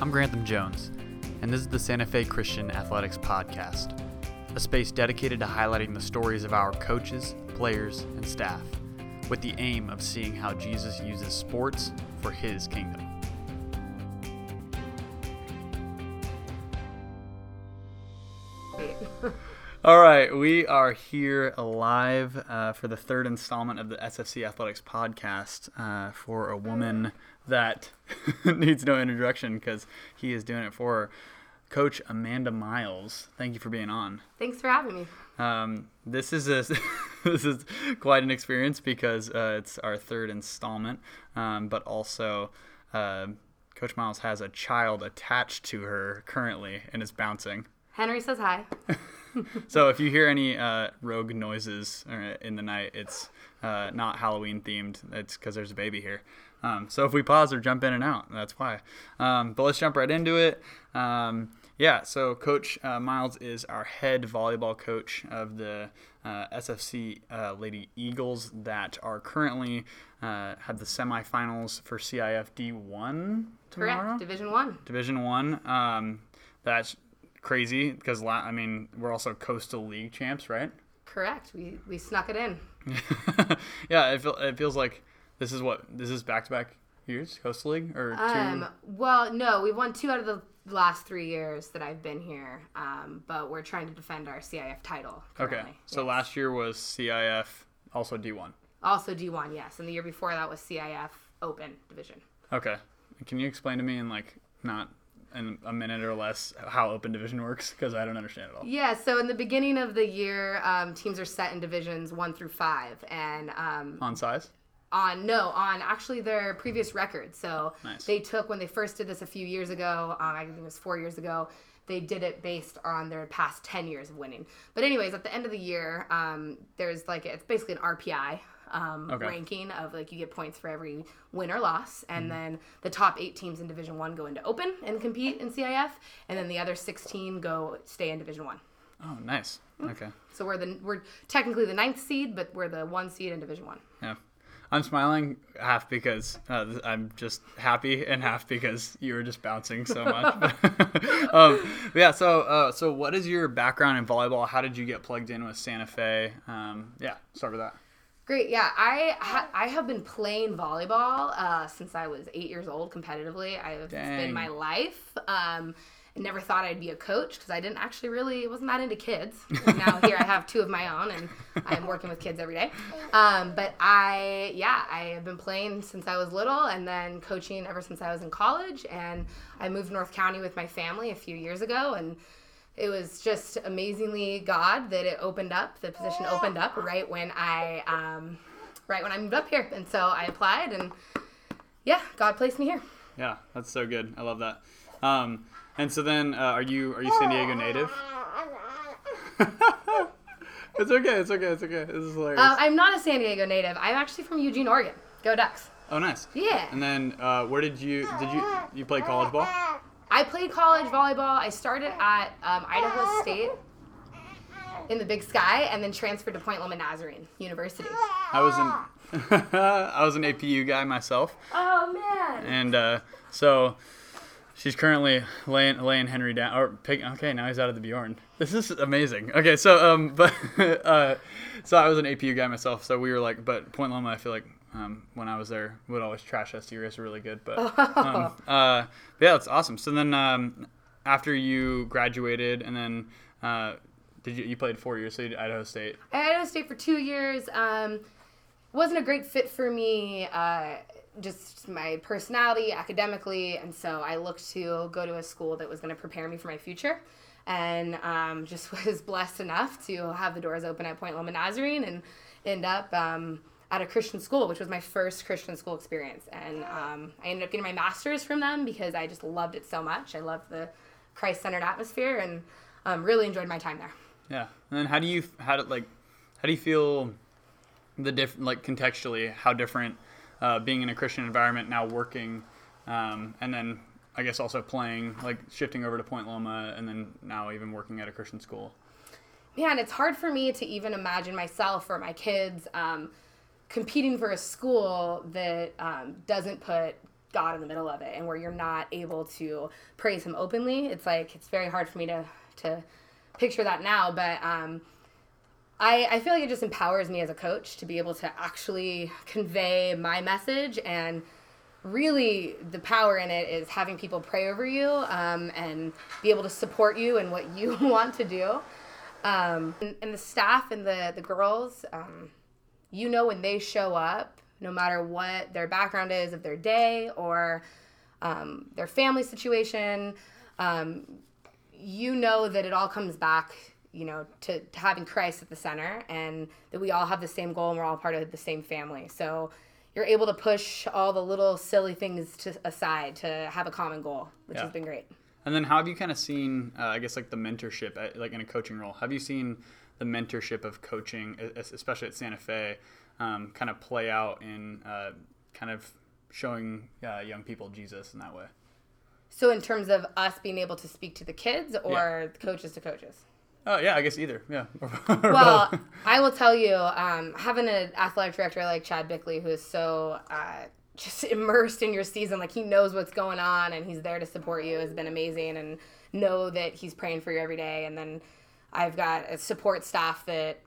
I'm Grantham Jones, and this is the Santa Fe Christian Athletics Podcast, a space dedicated to highlighting the stories of our coaches, players, and staff, with the aim of seeing how Jesus uses sports for his kingdom. All right, we are here live uh, for the third installment of the SFC Athletics podcast uh, for a woman that needs no introduction because he is doing it for her. Coach Amanda Miles. Thank you for being on. Thanks for having me. Um, this is a, this is quite an experience because uh, it's our third installment, um, but also uh, Coach Miles has a child attached to her currently and is bouncing. Henry says hi. so if you hear any uh, rogue noises uh, in the night, it's uh, not Halloween themed. It's because there's a baby here. Um, so if we pause or jump in and out, that's why. Um, but let's jump right into it. Um, yeah, so Coach uh, Miles is our head volleyball coach of the uh, SFC uh, Lady Eagles that are currently have the semifinals for CIF D1 tomorrow. Correct, Division One. Division One. Um, that's crazy because I mean we're also Coastal League champs, right? Correct. We we snuck it in. yeah, it, feel, it feels like this is what this is back to back years Coastal League or two. Um, well, no, we've won two out of the last three years that I've been here, um, but we're trying to defend our CIF title. Currently. Okay, so yes. last year was CIF, also D1. Also D1, yes, and the year before that was CIF Open Division. Okay, can you explain to me in like not in a minute or less how open division works because I don't understand it all. Yeah, so in the beginning of the year, um, teams are set in divisions one through five, and um, on size. On no, on actually their previous record. So nice. they took when they first did this a few years ago. Um, I think it was four years ago. They did it based on their past ten years of winning. But anyways, at the end of the year, um, there's like it's basically an RPI um, okay. ranking of like you get points for every win or loss, and mm then the top eight teams in Division One go into Open and compete in CIF, and then the other sixteen go stay in Division One. Oh, nice. mm Okay. So we're the we're technically the ninth seed, but we're the one seed in Division One. Yeah. I'm smiling half because uh, I'm just happy and half because you were just bouncing so much. um, yeah. So, uh, so what is your background in volleyball? How did you get plugged in with Santa Fe? Um, yeah, start with that. Great. Yeah, I ha- I have been playing volleyball uh, since I was eight years old competitively. I've Dang. been my life. Um, I never thought I'd be a coach because I didn't actually really wasn't that into kids. And now here I have two of my own, and I'm working with kids every day. Um, but I yeah I have been playing since I was little, and then coaching ever since I was in college. And I moved North County with my family a few years ago, and it was just amazingly God that it opened up. The position opened up right when I, um, right when I moved up here, and so I applied, and yeah, God placed me here. Yeah, that's so good. I love that. Um, and so then, uh, are you are you San Diego native? it's okay. It's okay. It's okay. This is hilarious. Uh, I'm not a San Diego native. I'm actually from Eugene, Oregon. Go Ducks. Oh, nice. Yeah. And then, uh, where did you did you you play college ball? I played college volleyball. I started at um, Idaho State in the Big Sky, and then transferred to Point Loma Nazarene University. I was an I was an APU guy myself. Oh man! And uh, so she's currently laying laying Henry down. Or pick, okay, now he's out of the Bjorn. This is amazing. Okay, so um, but uh, so I was an APU guy myself. So we were like, but Point Loma, I feel like um, when I was there would always trash us. You guys are really good, but um, uh, yeah, that's awesome. So then um, after you graduated, and then uh, did you you played four years? So you did Idaho State. I Idaho State for two years. Um, wasn't a great fit for me. Uh, just my personality, academically, and so I looked to go to a school that was going to prepare me for my future and um, just was blessed enough to have the doors open at Point Loma Nazarene and end up um, at a Christian school, which was my first Christian school experience. And um, I ended up getting my master's from them because I just loved it so much. I loved the Christ centered atmosphere and um, really enjoyed my time there. Yeah. And then how do you, how do, like, how do you feel the different, like, contextually, how different uh, being in a Christian environment now working, um, and then I guess also playing, like, shifting over to Point Loma, and then now even working at a Christian school? Yeah, and it's hard for me to even imagine myself or my kids. Competing for a school that um, doesn't put God in the middle of it and where you're not able to praise Him openly. It's like it's very hard for me to to picture that now, but um, I I feel like it just empowers me as a coach to be able to actually convey my message and really the power in it is having people pray over you um, and be able to support you in what you want to do. Um, and, and, the staff and the the girls, um, you know, when they show up, no matter what their background is of their day or um, their family situation, um, you know that it all comes back, you know, to, to having Christ at the center and that we all have the same goal and we're all part of the same family. So you're able to push all the little silly things to aside to have a common goal, which yeah. has been great. And then how have you kind of seen, uh, I guess, like the mentorship, at, like in a coaching role? Have you seen the mentorship of coaching, especially at Santa Fe, um, kind of play out in uh, kind of showing uh, young people Jesus in that way? So, in terms of us being able to speak to the kids or yeah. coaches to coaches? Oh yeah, I guess either. Yeah. well, I will tell you, um, having an athletic director like Chad Bickley, who is so uh, just immersed in your season, like he knows what's going on and he's there to support you, has been amazing. And know that he's praying for you every day. And then I've got a support staff that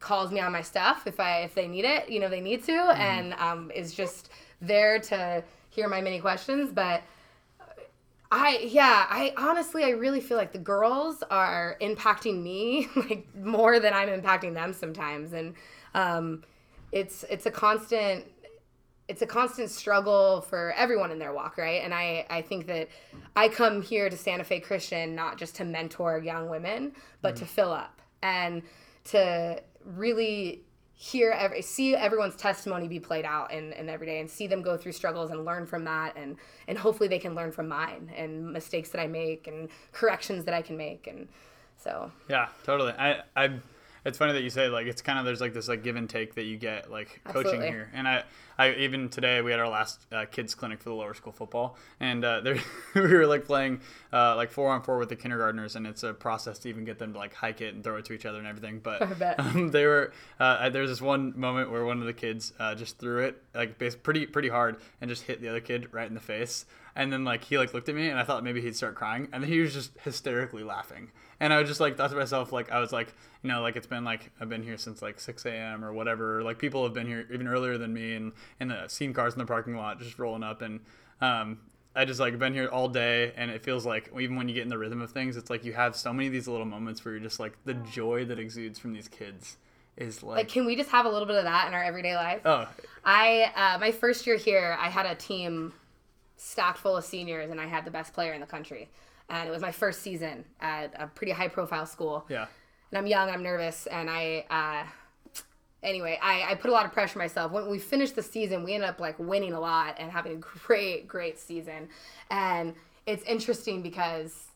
calls me on my stuff if I if they need it, you know, they need to, mm-hmm. and um, is just there to hear my many questions, but I yeah, I honestly I really feel like the girls are impacting me like more than I'm impacting them sometimes and um it's it's a constant it's a constant struggle for everyone in their walk, right? And I I think that I come here to Santa Fe Christian not just to mentor young women, but mm-hmm. to fill up and to really hear every see everyone's testimony be played out in, in every day and see them go through struggles and learn from that and and hopefully they can learn from mine and mistakes that I make and corrections that I can make and so yeah totally I I it's funny that you say like it's kind of there's like this like give and take that you get like coaching Absolutely. here and I I even today we had our last uh, kids clinic for the lower school football, and uh, there we were like playing uh, like four on four with the kindergartners, and it's a process to even get them to like hike it and throw it to each other and everything. But um, they were uh, there was this one moment where one of the kids uh, just threw it like pretty pretty hard and just hit the other kid right in the face. And then like he like looked at me and I thought maybe he'd start crying and then he was just hysterically laughing. And I was just like thought to myself like I was like you know like it's been like I've been here since like 6 a.m. or whatever. Like people have been here even earlier than me and and the seen cars in the parking lot just rolling up and um, I just like been here all day and it feels like even when you get in the rhythm of things, it's like you have so many of these little moments where you're just like the joy that exudes from these kids is like, like can we just have a little bit of that in our everyday life? Oh, I uh, my first year here, I had a team stacked full of seniors, and I had the best player in the country. And it was my first season at a pretty high profile school. Yeah. And I'm young, I'm nervous, and I, uh, anyway, I, I put a lot of pressure on myself. When we finished the season, we ended up like winning a lot and having a great, great season. And it's interesting because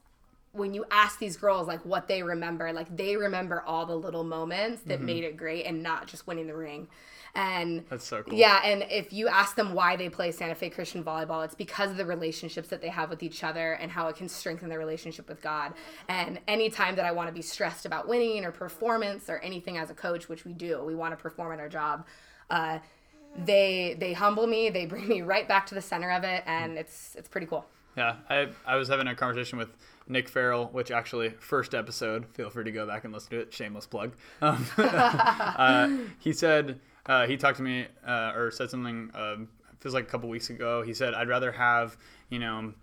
when you ask these girls like what they remember, like they remember all the little moments that mm-hmm. made it great and not just winning the ring. And that's so cool. Yeah, and if you ask them why they play Santa Fe Christian volleyball, it's because of the relationships that they have with each other and how it can strengthen their relationship with God. And anytime that I want to be stressed about winning or performance or anything as a coach, which we do, we want to perform at our job. Uh, they they humble me, they bring me right back to the center of it, and it's it's pretty cool. Yeah, I I was having a conversation with Nick Farrell, which actually first episode. Feel free to go back and listen to it. Shameless plug. Um, uh, he said uh, he talked to me uh, or said something. Um, feels like a couple weeks ago. He said, "I'd rather have you know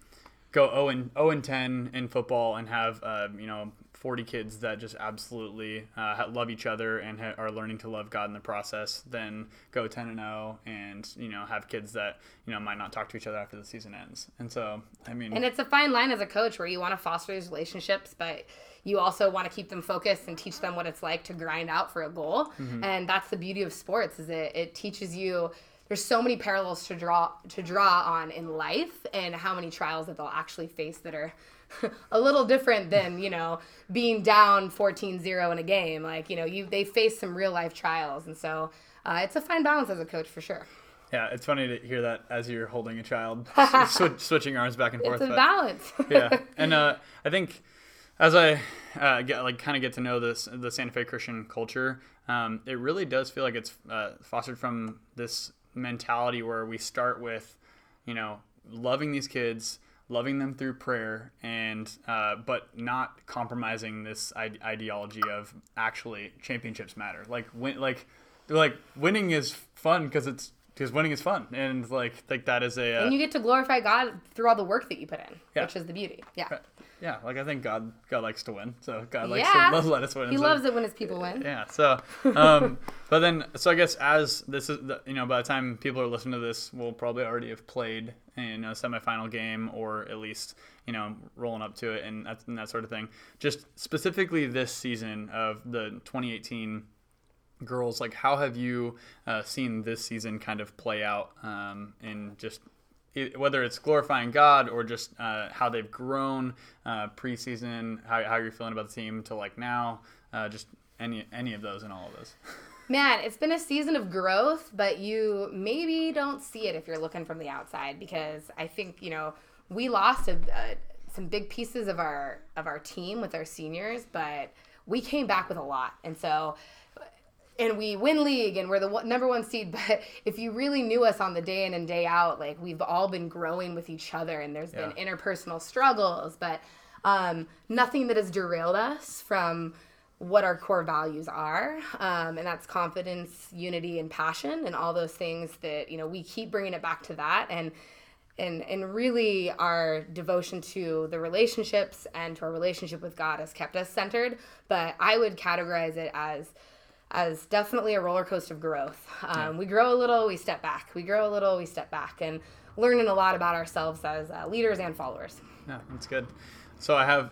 go 0 and 0 and 10 in football and have uh, you know 40 kids that just absolutely uh, love each other and ha- are learning to love God in the process than go 10 and 0 and you know have kids that you know might not talk to each other after the season ends. And so I mean, and it's a fine line as a coach where you want to foster these relationships, but you also want to keep them focused and teach them what it's like to grind out for a goal. Mm-hmm. And that's the beauty of sports is it it teaches you there's so many parallels to draw to draw on in life and how many trials that they'll actually face that are a little different than you know being down 14-0 in a game like you know you they face some real life trials and so uh, it's a fine balance as a coach for sure yeah, it's funny to hear that as you're holding a child, sw- switching arms back and forth. It's a balance. yeah, and uh, I think as I uh, get like kind of get to know this the Santa Fe Christian culture, um, it really does feel like it's uh, fostered from this mentality where we start with, you know, loving these kids loving them through prayer and uh, but not compromising this ide- ideology of actually championships matter. Like win like like winning is fun because it's because winning is fun and like like that is a uh, and you get to glorify god through all the work that you put in yeah. which is the beauty yeah yeah like i think god god likes to win so god likes yeah. to let us win he so, loves it when his people win yeah so um but then so i guess as this is the, you know by the time people are listening to this we'll probably already have played in a semifinal game or at least you know rolling up to it and that, and that sort of thing just specifically this season of the 2018 girls like how have you uh, seen this season kind of play out um, in just it, whether it's glorifying god or just uh, how they've grown uh, preseason how, how you're feeling about the team to like now uh, just any any of those and all of those? Man it's been a season of growth but you maybe don't see it if you're looking from the outside because i think you know we lost a, a, some big pieces of our of our team with our seniors but we came back with a lot. And so and we win league and we're the one, number one seed but if you really knew us on the day in and day out like we've all been growing with each other and there's yeah. been interpersonal struggles but um, nothing that has derailed us from what our core values are um, and that's confidence unity and passion and all those things that you know we keep bringing it back to that and and and really our devotion to the relationships and to our relationship with god has kept us centered but i would categorize it as as definitely a roller coaster of growth. Um, yeah. We grow a little, we step back. We grow a little, we step back, and learning a lot about ourselves as uh, leaders and followers. Yeah, that's good. So I have,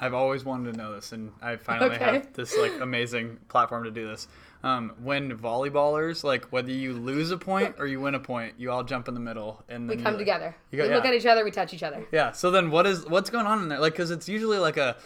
I've always wanted to know this, and I finally okay. have this like amazing platform to do this. Um, when volleyballers, like whether you lose a point or you win a point, you all jump in the middle, and we come like, together. Go, we yeah. look at each other, we touch each other. Yeah. So then, what is what's going on in there? Like, because it's usually like a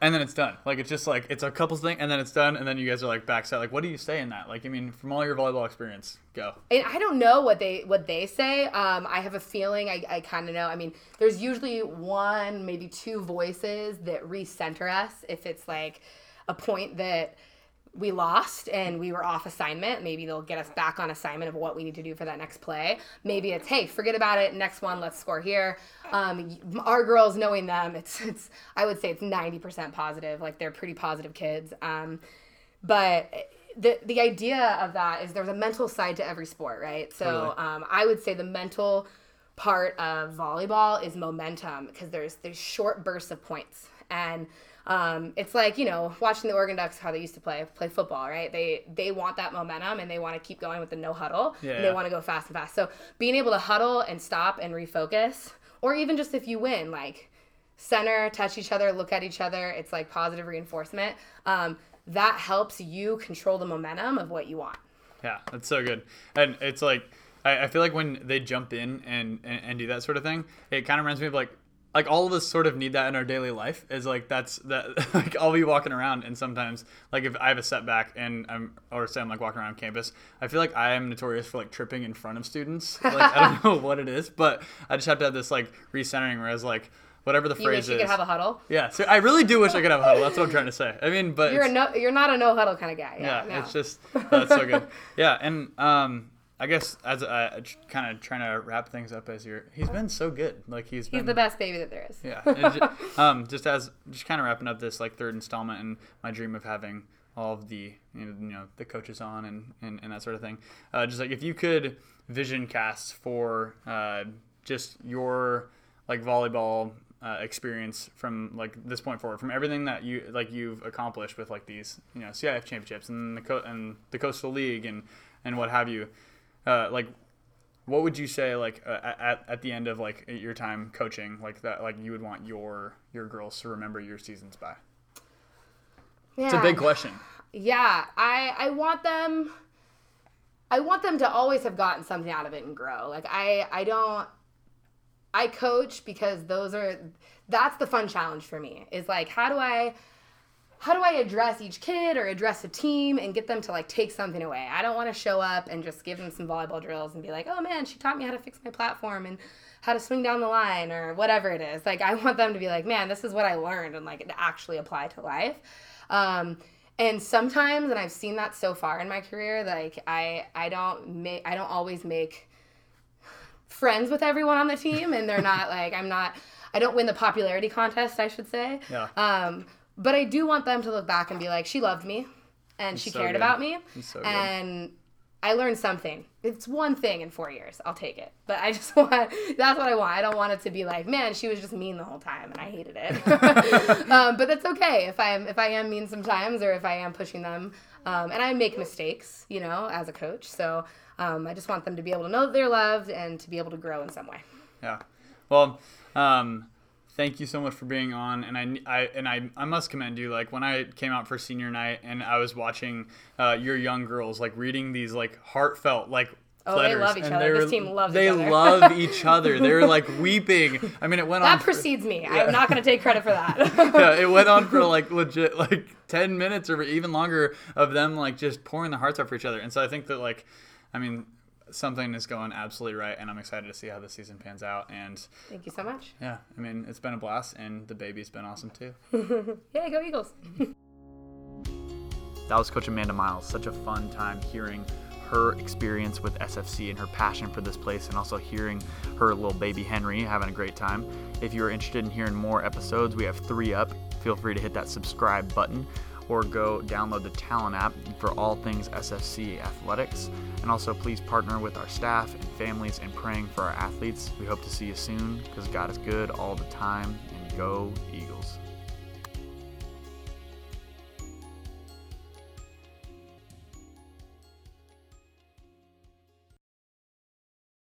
and then it's done. Like it's just like it's a couples thing, and then it's done, and then you guys are like backside. Like, what do you say in that? Like, I mean, from all your volleyball experience, go. And I don't know what they what they say. Um, I have a feeling I, I kind of know. I mean, there's usually one, maybe two voices that recenter us if it's like a point that we lost and we were off assignment. Maybe they'll get us back on assignment of what we need to do for that next play. Maybe it's hey, forget about it. Next one, let's score here. Um, our girls, knowing them, it's it's I would say it's ninety percent positive. Like they're pretty positive kids. Um, but the the idea of that is there's a mental side to every sport, right? So um, I would say the mental part of volleyball is momentum because there's there's short bursts of points and um, it's like you know watching the Oregon Ducks how they used to play play football, right? They they want that momentum and they want to keep going with the no huddle. Yeah. And they want to go fast and fast. So being able to huddle and stop and refocus, or even just if you win, like center, touch each other, look at each other. It's like positive reinforcement. Um, that helps you control the momentum of what you want. Yeah, that's so good. And it's like I, I feel like when they jump in and, and, and do that sort of thing, it kind of reminds me of like like all of us sort of need that in our daily life is like that's that like I'll be walking around and sometimes like if I have a setback and I'm or say I'm like walking around campus, I feel like I am notorious for like tripping in front of students. Like I don't know what it is, but I just have to have this like recentering whereas like whatever the you phrase wish you could have a huddle. Yeah, so I really do wish I could have a huddle. That's what I'm trying to say. I mean, but you're a no, you're not a no huddle kind of guy. Yeah, yeah no. it's just that's so good. Yeah, and um, I guess as uh, kind of trying to wrap things up as you're, he's been so good. Like he's he's been, the best baby that there is. Yeah. just, um, just as just kind of wrapping up this like third installment and my dream of having all of the you know, you know the coaches on and, and, and that sort of thing. Uh, just like if you could vision cast for uh, just your like volleyball uh, experience from like this point forward, from everything that you like you've accomplished with like these you know CIF championships and the co- and the Coastal League and and what have you uh, like what would you say like uh, at, at the end of like your time coaching like that like you would want your your girls to remember your seasons by? Yeah. it's a big question. Yeah i i want them i want them to always have gotten something out of it and grow. Like i i don't i coach because those are that's the fun challenge for me is like how do i how do I address each kid or address a team and get them to like take something away? I don't want to show up and just give them some volleyball drills and be like, oh man, she taught me how to fix my platform and how to swing down the line or whatever it is. Like I want them to be like, man, this is what I learned and like to actually apply to life. Um, and sometimes, and I've seen that so far in my career, like I I don't make I don't always make friends with everyone on the team, and they're not like I'm not. I don't win the popularity contest, I should say. Yeah. Um, but I do want them to look back and be like, she loved me, and she so cared good. about me, so and I learned something. It's one thing in four years. I'll take it. But I just want that's what I want. I don't want it to be like, man, she was just mean the whole time and I hated it. um, but that's okay if I am if I am mean sometimes or if I am pushing them. Um, and I make mistakes, you know, as a coach. So um, I just want them to be able to know that they're loved and to be able to grow in some way. Yeah. Well, um, thank you so much for being on and I, I and I, I must commend you like when i came out for senior night and i was watching uh, your young girls like reading these like heartfelt like Oh, they letters, love each and other. they This team loves they each other. They love each other they were like weeping i mean it went on That for- precedes me. I'm not going to take credit for that. yeah, it went on for like legit like 10 minutes or even longer of them like just pouring their hearts out for each other and so i think that like i mean something is going absolutely right and i'm excited to see how the season pans out and Thank you so much. yeah i mean it's been a blast and the baby's been awesome too yeah, go Eagles. That was Coach Amanda Miles. Such a fun time hearing her experience with SFC and her passion for this place, and also hearing her little baby Henry having a great time. If you are interested in hearing more episodes, we have three up. Feel free to hit that subscribe button or go download the Talent app for all things SFC athletics. And also, please partner with our staff and families in praying for our athletes. We hope to see you soon because God is good all the time, and go.